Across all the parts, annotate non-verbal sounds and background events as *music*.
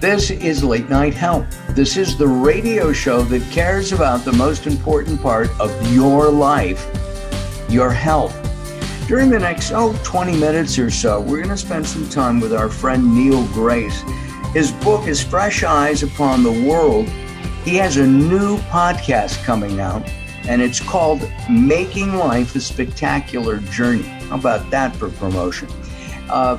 This is Late Night Health. This is the radio show that cares about the most important part of your life your health. During the next, oh, 20 minutes or so, we're going to spend some time with our friend Neal Grace. His book is Fresh Eyes Upon the World. He has a new podcast coming out, and it's called Making Life a Spectacular Journey. How about that for promotion? Uh,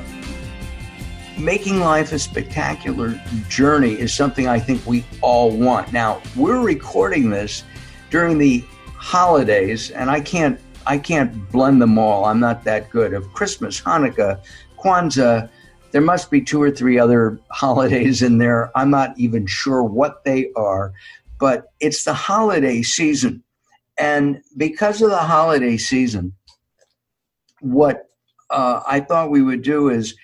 making life a spectacular journey is something I think we all want. Now, we're recording this during the holidays, and I can't I can't blend them all. I'm not that good. Of Christmas, Hanukkah, Kwanzaa, there must be two or three other *laughs* holidays in there. I'm not even sure what they are, but it's the holiday season. And because of the holiday season, what uh, I thought we would do is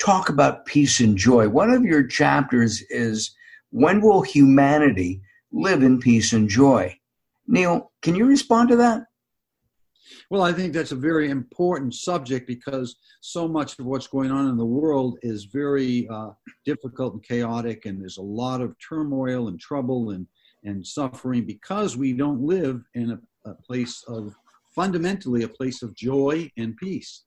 talk about peace and joy. One of your chapters is When Will Humanity Live in Peace and Joy? Neal, can you respond to that? Well, I think that's a very important subject because so much of what's going on in the world is very uh, difficult and chaotic, and there's a lot of turmoil and trouble and, and suffering because we don't live in a, a place of fundamentally a place of joy and peace.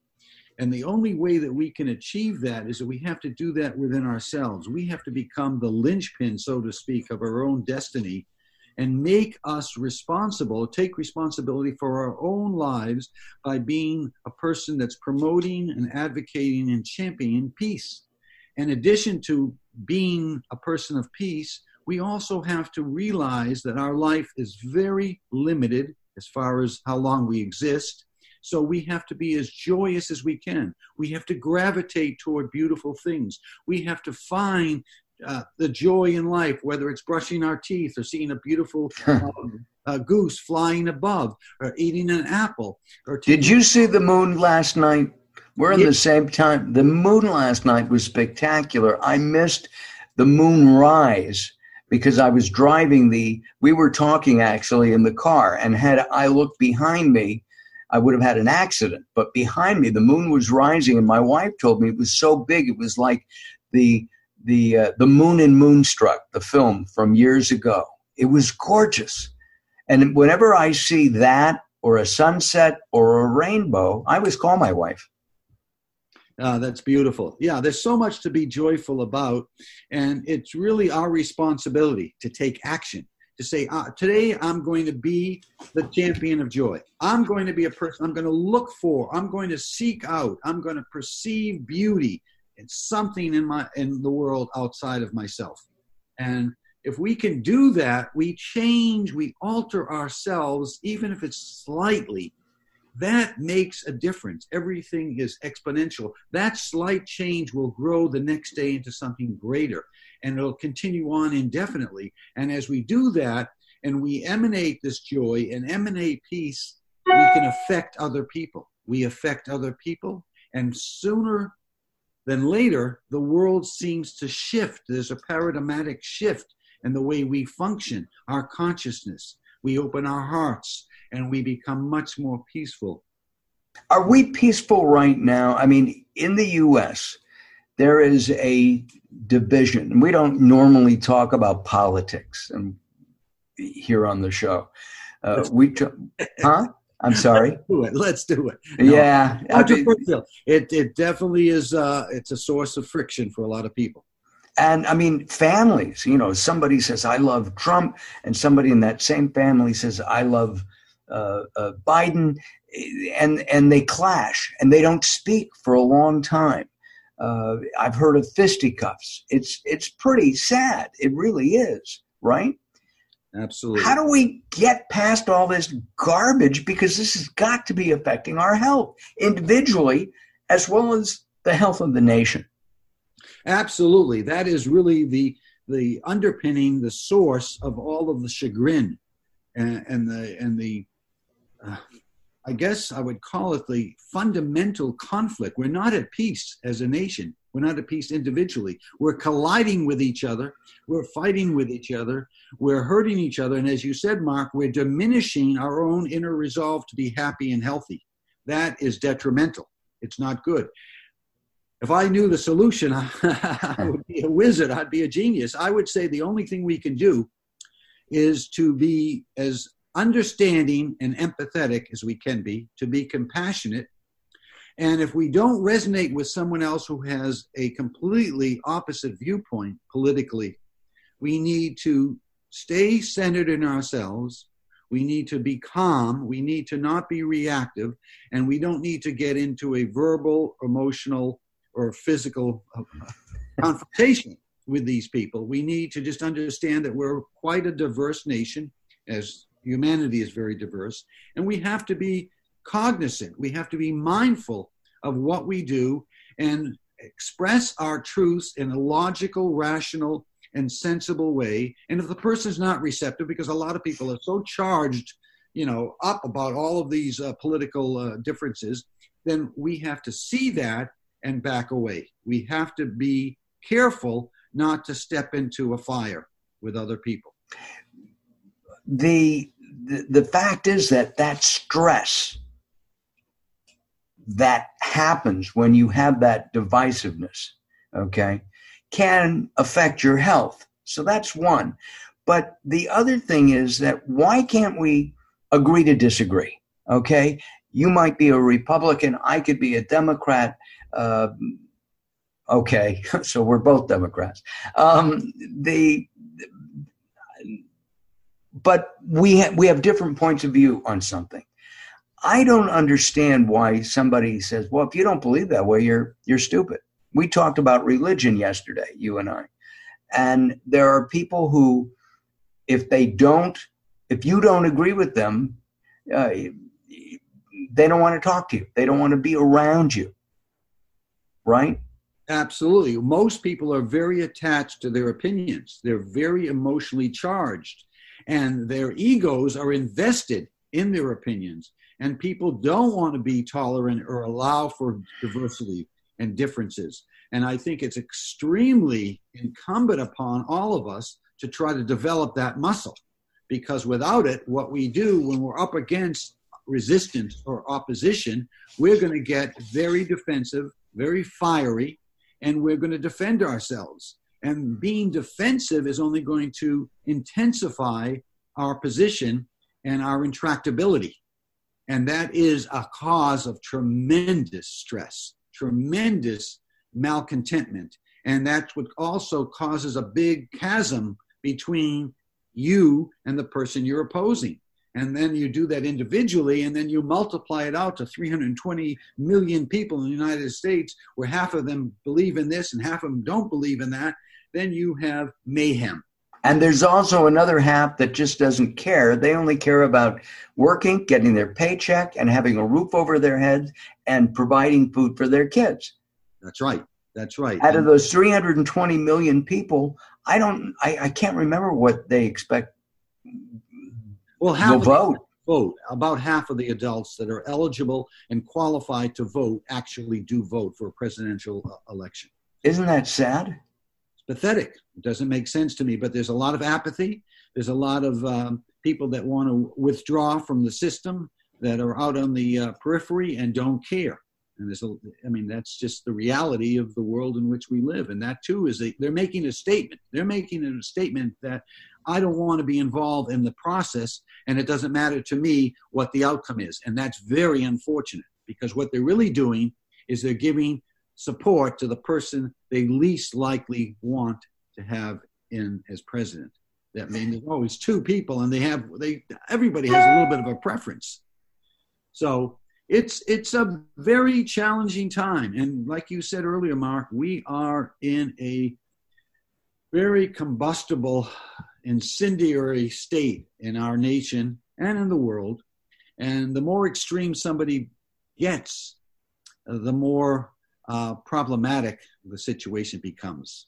And the only way that we can achieve that is that we have to do that within ourselves. We have to become the linchpin, so to speak, of our own destiny and make us responsible, take responsibility for our own lives by being a person that's promoting and advocating and championing peace. In addition to being a person of peace, we also have to realize that our life is very limited as far as how long we exist so we have to be as joyous as we can. We have to gravitate toward beautiful things. We have to find uh, the joy in life, whether it's brushing our teeth or seeing a beautiful *laughs* um, uh, goose flying above or eating an apple. Or Did you see the moon last night? We're in the same time. The moon last night was spectacular. I missed the moon rise because I was driving the, we were talking actually in the car, and had I looked behind me, I would have had an accident. But behind me, the moon was rising, and my wife told me it was so big, it was like the the uh, the moon in Moonstruck, the film from years ago. It was gorgeous, and whenever I see that or a sunset or a rainbow, I always call my wife. Uh, that's beautiful. Yeah, there's so much to be joyful about, and it's really our responsibility to take action to say, uh, today I'm going to be the champion of joy. I'm going to be a person, I'm going to look for, I'm going to seek out, I'm going to perceive beauty in something in my in the world outside of myself. And if we can do that, we change, we alter ourselves, even if it's slightly. That makes a difference. Everything is exponential. That slight change will grow the next day into something greater and it'll continue on indefinitely. And as we do that and we emanate this joy and emanate peace, we can affect other people. We affect other people, and sooner than later, the world seems to shift. There's a paradigmatic shift in the way we function, our consciousness. We open our hearts and we become much more peaceful. Are we peaceful right now? I mean, in the US, there is a division. We don't normally talk about politics and here on the show. Uh, we, t- huh? I'm sorry. Let's *laughs* do it. Let's do it. No, yeah, it it definitely is. Uh, it's a source of friction for a lot of people. And I mean, families. You know, somebody says I love Trump, and somebody in that same family says I love uh, uh, Biden, and and they clash, and they don't speak for a long time. Uh, I've heard of fisticuffs. It's it's pretty sad. It really is, right? Absolutely. How do we get past all this garbage? Because this has got to be affecting our health individually as well as the health of the nation. Absolutely. That is really the the underpinning, the source of all of the chagrin and, and the and the uh, I guess I would call it the fundamental conflict. We're not at peace as a nation. We're not at peace individually. We're colliding with each other. We're fighting with each other. We're hurting each other. And as you said, Mark, we're diminishing our own inner resolve to be happy and healthy. That is detrimental. It's not good. if I knew the solution, *laughs* I would be a wizard. I'd be a genius. I would say the only thing we can do is to be as understanding and empathetic as we can be, to be compassionate. And if we don't resonate with someone else who has a completely opposite viewpoint politically, we need to stay centered in ourselves. We need to be calm. We need to not be reactive. And we don't need to get into a verbal, emotional, or physical uh, *laughs* confrontation with these people. We need to just understand that we're quite a diverse nation, as humanity is very diverse, and we have to be cognizant, we have to be mindful of what we do and express our truths in a logical, rational, and sensible way. And if the person is not receptive, because a lot of people are so charged, you know, up about all of these uh, political uh, differences, then we have to see that and back away. We have to be careful not to step into a fire with other people. The, the, the fact is that that stress that happens when you have that divisiveness, okay, can affect your health. So that's one. But the other thing is that why can't we agree to disagree? Okay, you might be a Republican, I could be a Democrat. Uh, okay, *laughs* so we're both Democrats. Um, the but we ha- we have different points of view on something. I don't understand why somebody says, "Well, if you don't believe that way, you're you're stupid." We talked about religion yesterday, you and I, and there are people who, if they don't, if you don't agree with them, uh, they don't want to talk to you. They don't want to be around you. Right? Absolutely. Most people are very attached to their opinions. They're very emotionally charged, and their egos are invested in their opinions. And people don't want to be tolerant or allow for diversity and differences. And I think it's extremely incumbent upon all of us to try to develop that muscle because without it, what we do when we're up against resistance or opposition, we're going to get very defensive, very fiery, and we're going to defend ourselves. And being defensive is only going to intensify our position and our intractability. And that is a cause of tremendous stress, tremendous malcontentment. And that's what also causes a big chasm between you and the person you're opposing and then you do that individually and then you multiply it out to 320 million people in the united states where half of them believe in this and half of them don't believe in that then you have mayhem and there's also another half that just doesn't care they only care about working getting their paycheck and having a roof over their heads and providing food for their kids that's right that's right out of those 320 million people i don't i, I can't remember what they expect well, half will vote. Vote. About half of the adults that are eligible and qualified to vote actually do vote for a presidential uh, election. Isn't that sad? Pathetic. It doesn't make sense to me. But there's a lot of apathy. There's a lot of um, people that want to withdraw from the system that are out on the uh, periphery and don't care. And there's a, I mean, that's just the reality of the world in which we live. And that too is a, they're making a statement. They're making a statement that I don't want to be involved in the process, and it doesn't matter to me what the outcome is. And that's very unfortunate because what they're really doing is they're giving support to the person they least likely want to have in as president. That means there's always two people, and they have they everybody has a little bit of a preference. So it's it's a very challenging time, and like you said earlier, Mark, we are in a very combustible incendiary state in our nation and in the world. And the more extreme somebody gets, the more uh, problematic the situation becomes.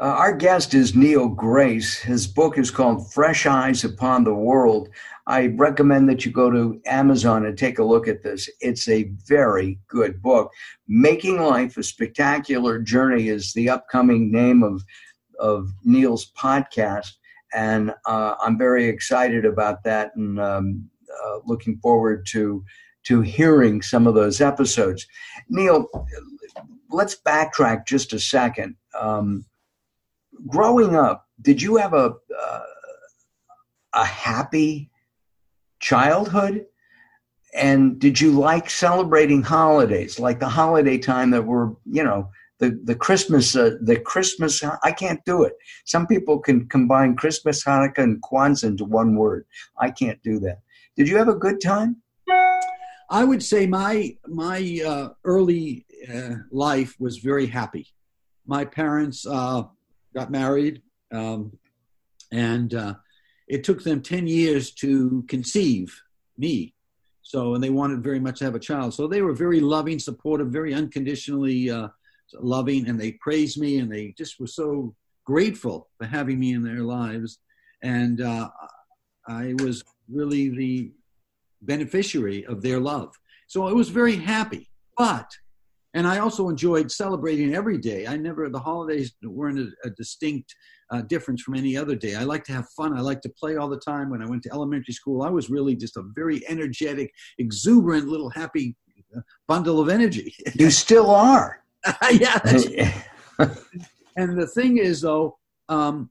Uh, our guest is Neal Grace. His book is called Fresh Eyes Upon the World. I recommend that you go to Amazon and take a look at this. It's a very good book. Making Life a Spectacular Journey is the upcoming name of, of Neal's podcast and uh, I'm very excited about that and um, uh, looking forward to to hearing some of those episodes. Neal, let's backtrack just a second. Um, growing up, did you have a uh, a happy childhood? And did you like celebrating holidays, like the holiday time that were, you know, the the Christmas uh, the Christmas? I can't do it. Some people can combine Christmas, Hanukkah, and Kwanzaa into one word. I can't do that. Did you have a good time? I would say my my uh, early uh, life was very happy. My parents uh, got married, um, and uh, it took them ten years to conceive me. So, and they wanted very much to have a child. So they were very loving, supportive, very unconditionally uh, loving, and they praised me, and they just were so grateful for having me in their lives. And uh, I was really the beneficiary of their love. So I was very happy. But, and I also enjoyed celebrating every day. I never, the holidays weren't a, a distinct uh, difference from any other day. I like to have fun. I like to play all the time. When I went to elementary school, I was really just a very energetic, exuberant little happy uh, bundle of energy. *laughs* You still are. *laughs* yeah. *laughs* and the thing is, though, um,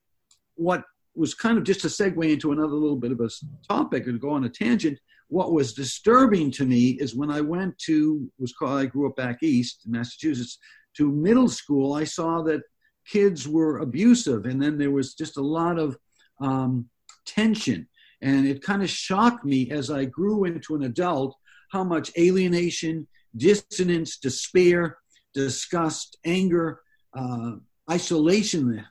what was kind of just a segue into another little bit of a topic and go on a tangent what was disturbing to me is when I went to was called I grew up back east in Massachusetts to middle school, I saw that kids were abusive, and then there was just a lot of um, tension, and it kind of shocked me as I grew into an adult how much alienation, dissonance, despair, disgust, anger, uh, isolation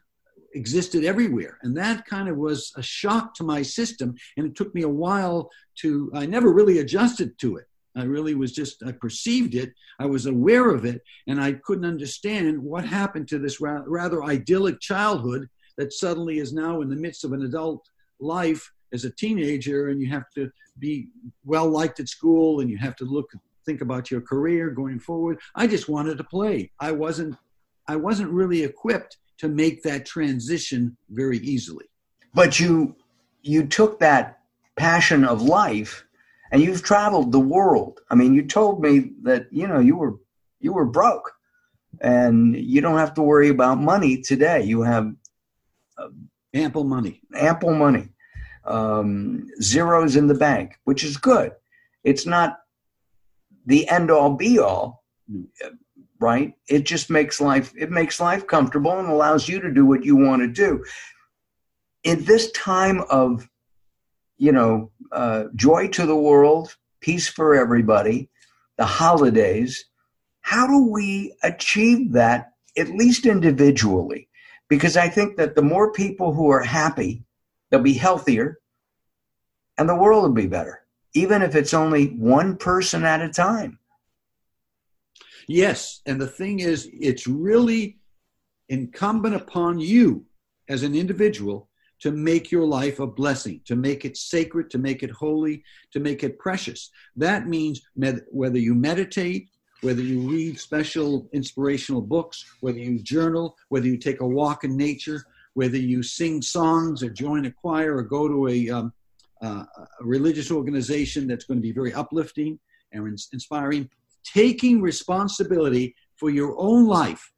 existed everywhere. And that kind of was a shock to my system. And it took me a while to, I never really adjusted to it. I really was just, I perceived it, I was aware of it, and I couldn't understand what happened to this ra- rather idyllic childhood that suddenly is now in the midst of an adult life as a teenager, and you have to be well liked at school, and you have to look, think about your career going forward. I just wanted to play. I wasn't, I wasn't really equipped to make that transition very easily. But you you took that passion of life and you've traveled the world. I mean, you told me that you know you were you were broke and you don't have to worry about money today. You have uh, ample money. Ample money. Um, zeros in the bank, which is good. It's not the end all be all, mm right? It just makes life it makes life comfortable and allows you to do what you want to do. In this time of, you know, uh, joy to the world, peace for everybody, the holidays, how do we achieve that at least individually? Because I think that the more people who are happy, they'll be healthier, and the world will be better, even if it's only one person at a time. Yes, and the thing is, it's really incumbent upon you as an individual to make your life a blessing, to make it sacred, to make it holy, to make it precious. That means med- whether you meditate, whether you read special inspirational books, whether you journal, whether you take a walk in nature, whether you sing songs or join a choir or go to a, um, uh, a religious organization that's going to be very uplifting and inspiring, taking responsibility for your own life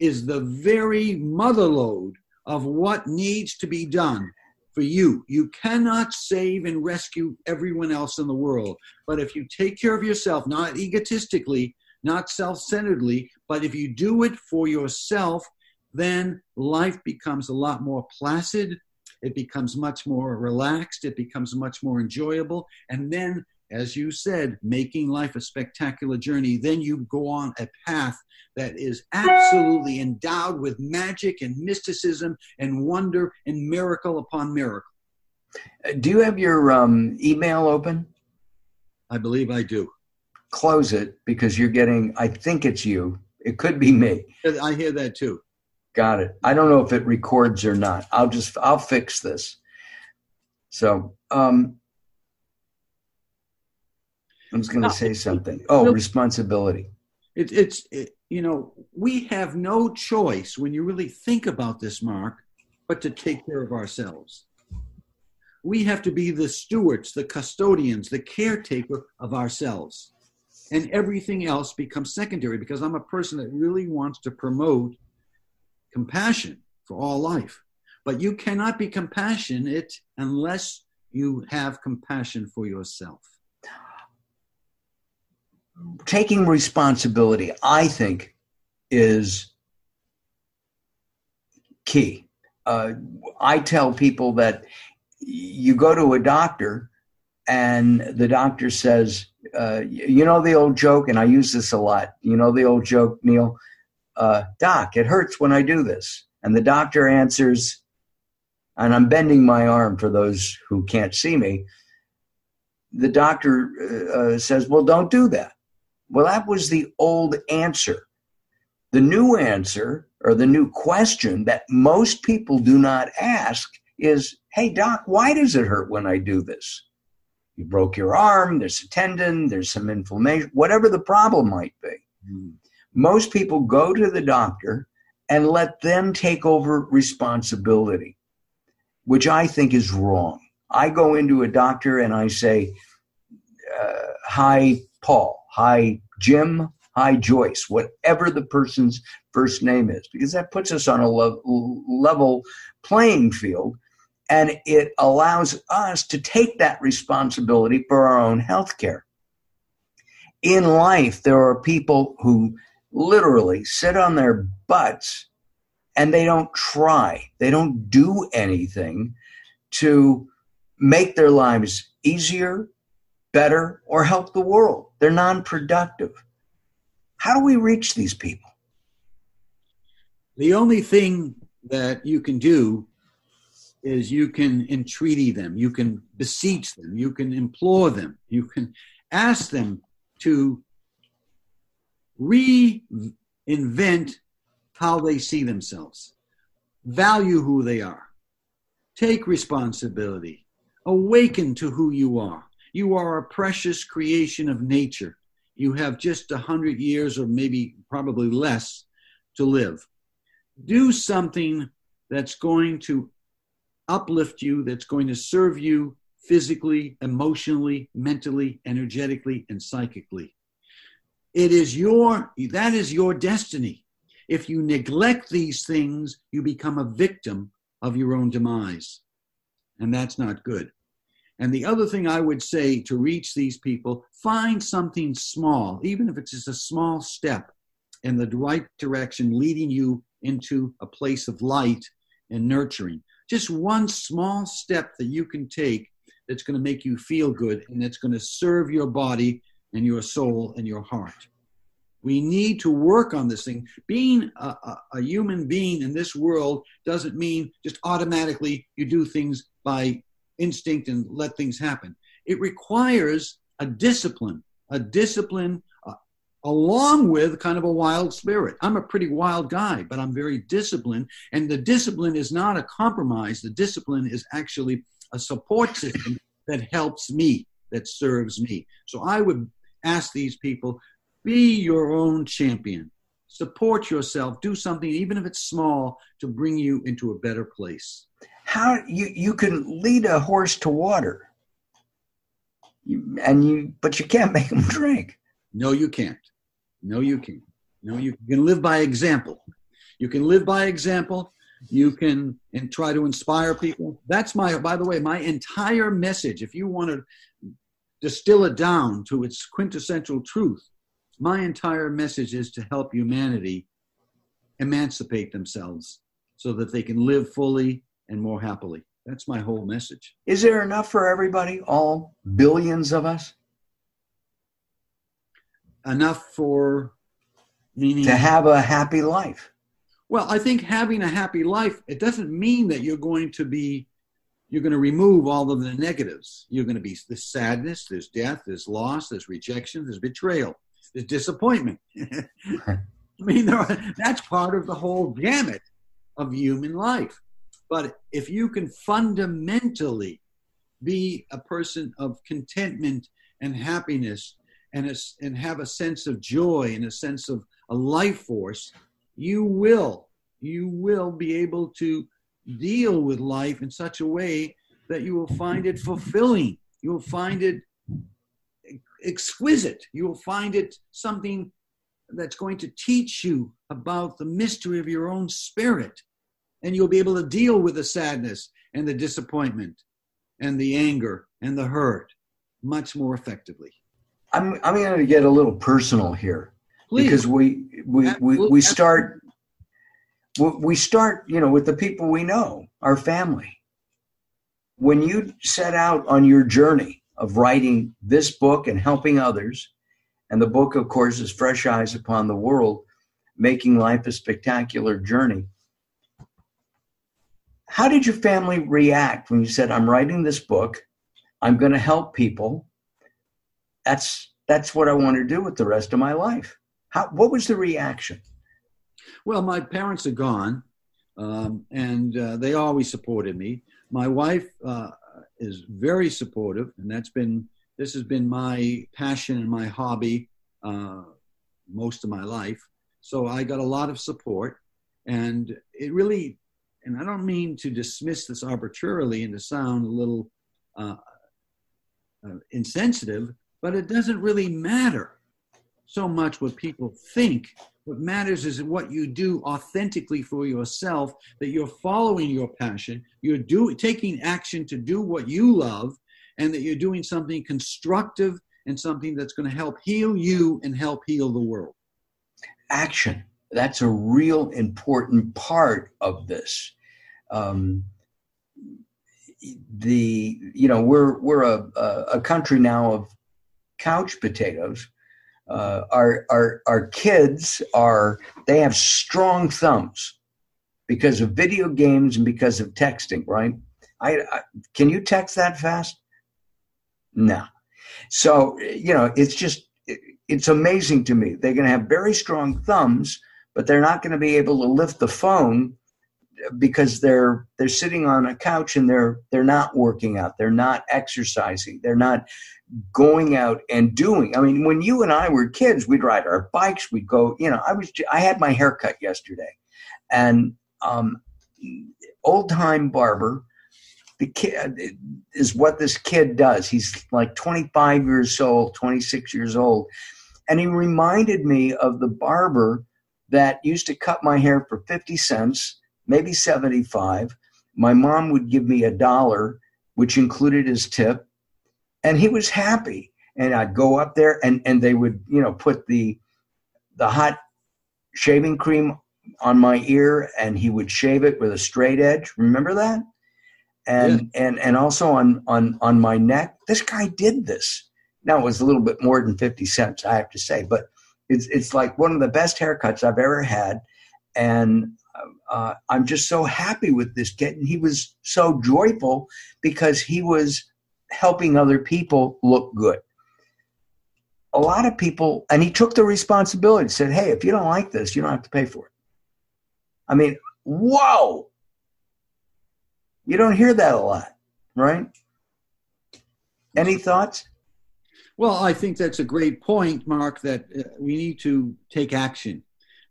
is the very mother lode of what needs to be done for you. You cannot save and rescue everyone else in the world. But if you take care of yourself, not egotistically, not self centeredly, but if you do it for yourself, then life becomes a lot more placid. It becomes much more relaxed. It becomes much more enjoyable. And then as you said, making life a spectacular journey, then you go on a path that is absolutely endowed with magic and mysticism and wonder and miracle upon miracle. Uh, do you have your um, email open? I believe I do. Close it because you're getting, I think it's you. It could be me. I hear that too. Got it. I don't know if it records or not. I'll just, I'll fix this. So, um, I was going to say something. Oh, responsibility. It, it's, it, you know, we have no choice when you really think about this, Mark, but to take care of ourselves. We have to be the stewards, the custodians, the caretaker of ourselves. and everything else becomes secondary because I'm a person that really wants to promote compassion for all life. But you cannot be compassionate unless you have compassion for yourself. Taking responsibility, I think, is key. Uh, I tell people that you go to a doctor and the doctor says, uh, you know the old joke, and I use this a lot. You know the old joke, Neal? Uh, Doc, it hurts when I do this. And the doctor answers, and I'm bending my arm for those who can't see me. The doctor uh, uh says, Well, don't do that. Well, that was the old answer. The new answer or the new question that most people do not ask is, Hey, doc, why does it hurt when I do this? You broke your arm, there's a tendon, there's some inflammation, whatever the problem might be. Mm. Most people go to the doctor and let them take over responsibility, which I think is wrong. I go into a doctor and I say, uh, Hi, Paul. Hi, Jim. Hi, Joyce. Whatever the person's first name is, because that puts us on a level playing field and it allows us to take that responsibility for our own health care. In life, there are people who literally sit on their butts and they don't try, they don't do anything to make their lives easier, better, or help the world. They're non productive. How do we reach these people? The only thing that you can do is you can entreaty them, you can beseech them, you can implore them, you can ask them to reinvent how they see themselves, value who they are, take responsibility, awaken to who you are. You are a precious creation of nature. You have just a hundred years or maybe probably less to live. Do something that's going to uplift you, that's going to serve you physically, emotionally, mentally, energetically, and psychically. It is your, that is your destiny. If you neglect these things, you become a victim of your own demise. And that's not good. And the other thing I would say to reach these people, find something small, even if it's just a small step in the right direction, leading you into a place of light and nurturing just one small step that you can take that's going to make you feel good and that's going to serve your body and your soul and your heart. We need to work on this thing. Being a, a, a, human being in this world doesn't mean just automatically you do things by instinct and let things happen. It requires a discipline, a discipline uh, along with kind of a wild spirit. I'm a pretty wild guy, but I'm very disciplined. And the discipline is not a compromise, the discipline is actually a support system that helps me, that serves me. So I would ask these people be your own champion. Support yourself. Do something, even if it's small, to bring you into a better place. How you you can lead a horse to water, you, and you but you can't *laughs* make him drink. No, you can't. No, you can't. No, you can live by example. You can live by example. You can and try to inspire people. That's my, by the way, my entire message. If you want to distill it down to its quintessential truth, my entire message is to help humanity emancipate themselves so that they can live fully and more happily. That's my whole message. Is there enough for everybody, all billions of us? enough for meaning to have a happy life. Well, I think having a happy life, it doesn't mean that you're going to be you're going to remove all of the negatives. You're going to be there's sadness, there's death, there's loss, there's rejection, there's betrayal, there's disappointment. *laughs* I mean, are, that's part of the whole gamut of human life. But if you can fundamentally be a person of contentment and happiness and, a, and have a sense of joy and a sense of a life force, you will, you will be able to deal with life in such a way that you will find it fulfilling. You will find it exquisite. You will find it something that's going to teach you about the mystery of your own spirit. And you'll be able to deal with the sadness and the disappointment and the anger and the hurt much more effectively. I'm, I'm going to get a little personal here Please. because we, we, we, we start, we start, you know, with the people we know, our family. When you set out on your journey of writing this book and helping others, and the book, of course, is Fresh Eyes Upon the World, Making Life a Spectacular Journey. How did your family react when you said, I'm writing this book, I'm going to help people? That's that's what I want to do with the rest of my life. How, what was the reaction? Well, my parents are gone, um, and uh, they always supported me. My wife uh, is very supportive, and that's been this has been my passion and my hobby uh, most of my life. So I got a lot of support, and it really, and I don't mean to dismiss this arbitrarily and to sound a little uh, uh, insensitive, but it doesn't really matter so much what people think. What matters is what you do authentically for yourself, that you're following your passion, you're do, taking action to do what you love, and that you're doing something constructive and something that's going to help heal you and help heal the world. Action. That's a real important part of this. Um, the you know we're we're a, a country now of couch potatoes. Uh, our our our kids are they have strong thumbs because of video games and because of texting. Right? I, I can you text that fast? No. So, you know, it's just, it's amazing to me. They're going to have very strong thumbs, but they're not going to be able to lift the phone because they're they're sitting on a couch and they're they're not working out they're not exercising they're not going out and doing i mean when you and i were kids we'd ride our bikes we'd go you know i was i had my hair cut yesterday and um old time barber the kid is what this kid does. He's like 25 years old, 26 years old. And he reminded me of the barber that used to cut my hair for 50 cents, maybe 75. My mom would give me a dollar, which included his tip. And he was happy. And I'd go up there and, and they would, you know, put the the hot shaving cream on my ear and he would shave it with a straight edge. Remember that? and yeah. and and also on on on my neck. This guy did this. Now it was a little bit more than fifty cents, I have to say, but it's it's like one of the best haircuts I've ever had, and uh, I'm just so happy with this kid. And he was so joyful because he was helping other people look good. A lot of people, and he took the responsibility. Said, "Hey, if you don't like this, you don't have to pay for it." I mean, whoa! You don't hear that a lot, right? Any thoughts? Well, I think that's a great point, Mark, that uh, we need to take action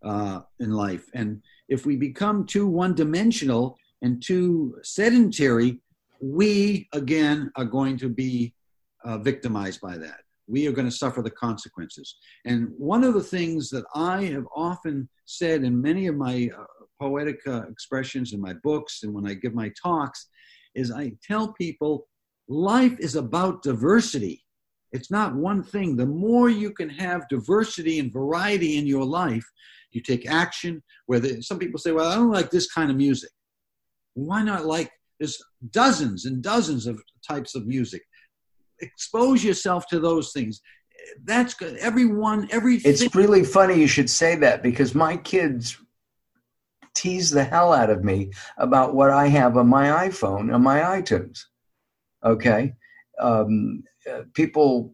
uh, in life. And if we become too one dimensional and too sedentary, we again are going to be uh, victimized by that. We are going to suffer the consequences. And one of the things that I have often said in many of my uh, poetic uh, expressions in my books and when I give my talks is I tell people life is about diversity. It's not one thing. The more you can have diversity and variety in your life, you take action. Whether some people say, "Well, I don't like this kind of music." Why not like? There's dozens and dozens of types of music. Expose yourself to those things. That's good. Everyone, everything. It's really funny you should say that because my kids tease the hell out of me about what I have on my iPhone and my iTunes. Okay. Um, people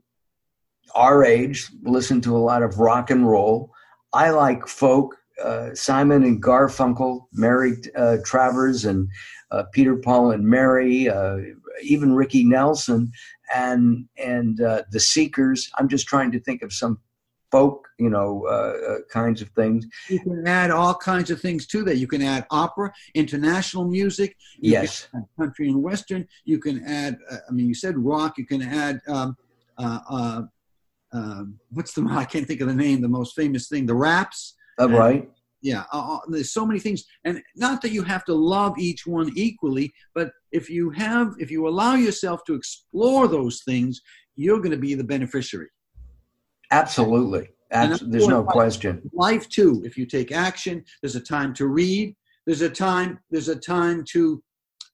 our age listen to a lot of rock and roll. I like folk. Uh, Simon and Garfunkel, Mary uh, Travers and uh, Peter Paul and Mary, uh, even Ricky Nelson and and uh, the Seekers. I'm just trying to think of some folk, you know, uh, uh, kinds of things. You can add all kinds of things to that. You can add opera, international music. yes. country and western. You can add. Uh, I mean, you said rock. You can add um, uh, uh, um, what's the *laughs* I can't think of the name. The most famous thing, the raps. Uh, right. Yeah, uh, there's so many things, and not that you have to love each one equally, but if you have, if you allow yourself to explore those things, you're going to be the beneficiary. Absolutely. Abs- there's no question. Life too. If you take action, there's a time to read. There's a time. There's a time to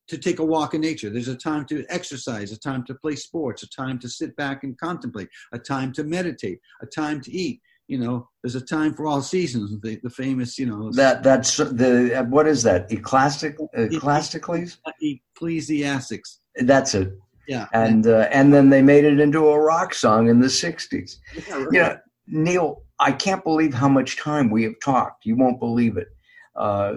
to take a walk in nature. There's a time to exercise, a time to play sports, a time to sit back and contemplate, a time to meditate, a time to eat. You know, there's a time for all seasons. The, the famous, you know, that that's the what is that? Ecclesiastic, Ecclesiasticles, Ecclesiastics. That's it. Yeah, and uh, and then they made it into a rock song in the '60s. Yeah, right. You know, Neal, I can't believe how much time we have talked. You won't believe it. Uh,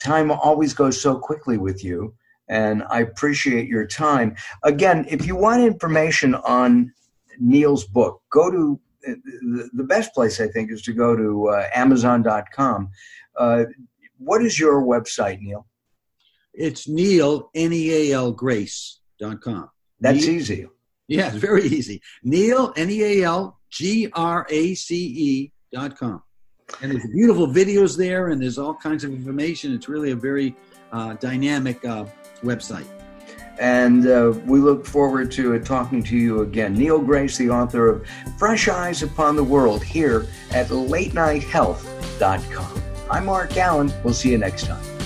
time always goes so quickly with you, and I appreciate your time. Again, if you want information on Neal's book, go to the best place I think is to go to uh, Amazon.com. Uh, what is your website, Neal? It's Neal N E A L Grace.com. That's Neal, easy. Yeah, it's very easy. Neal N E A L G R A C E dot com. And there's beautiful videos there, and there's all kinds of information. It's really a very uh, dynamic uh, website. And uh, we look forward to talking to you again. Neal Grace, the author of Fresh Eyes Upon the World, here at latenighthealth.com. I'm Mark Allen. We'll see you next time.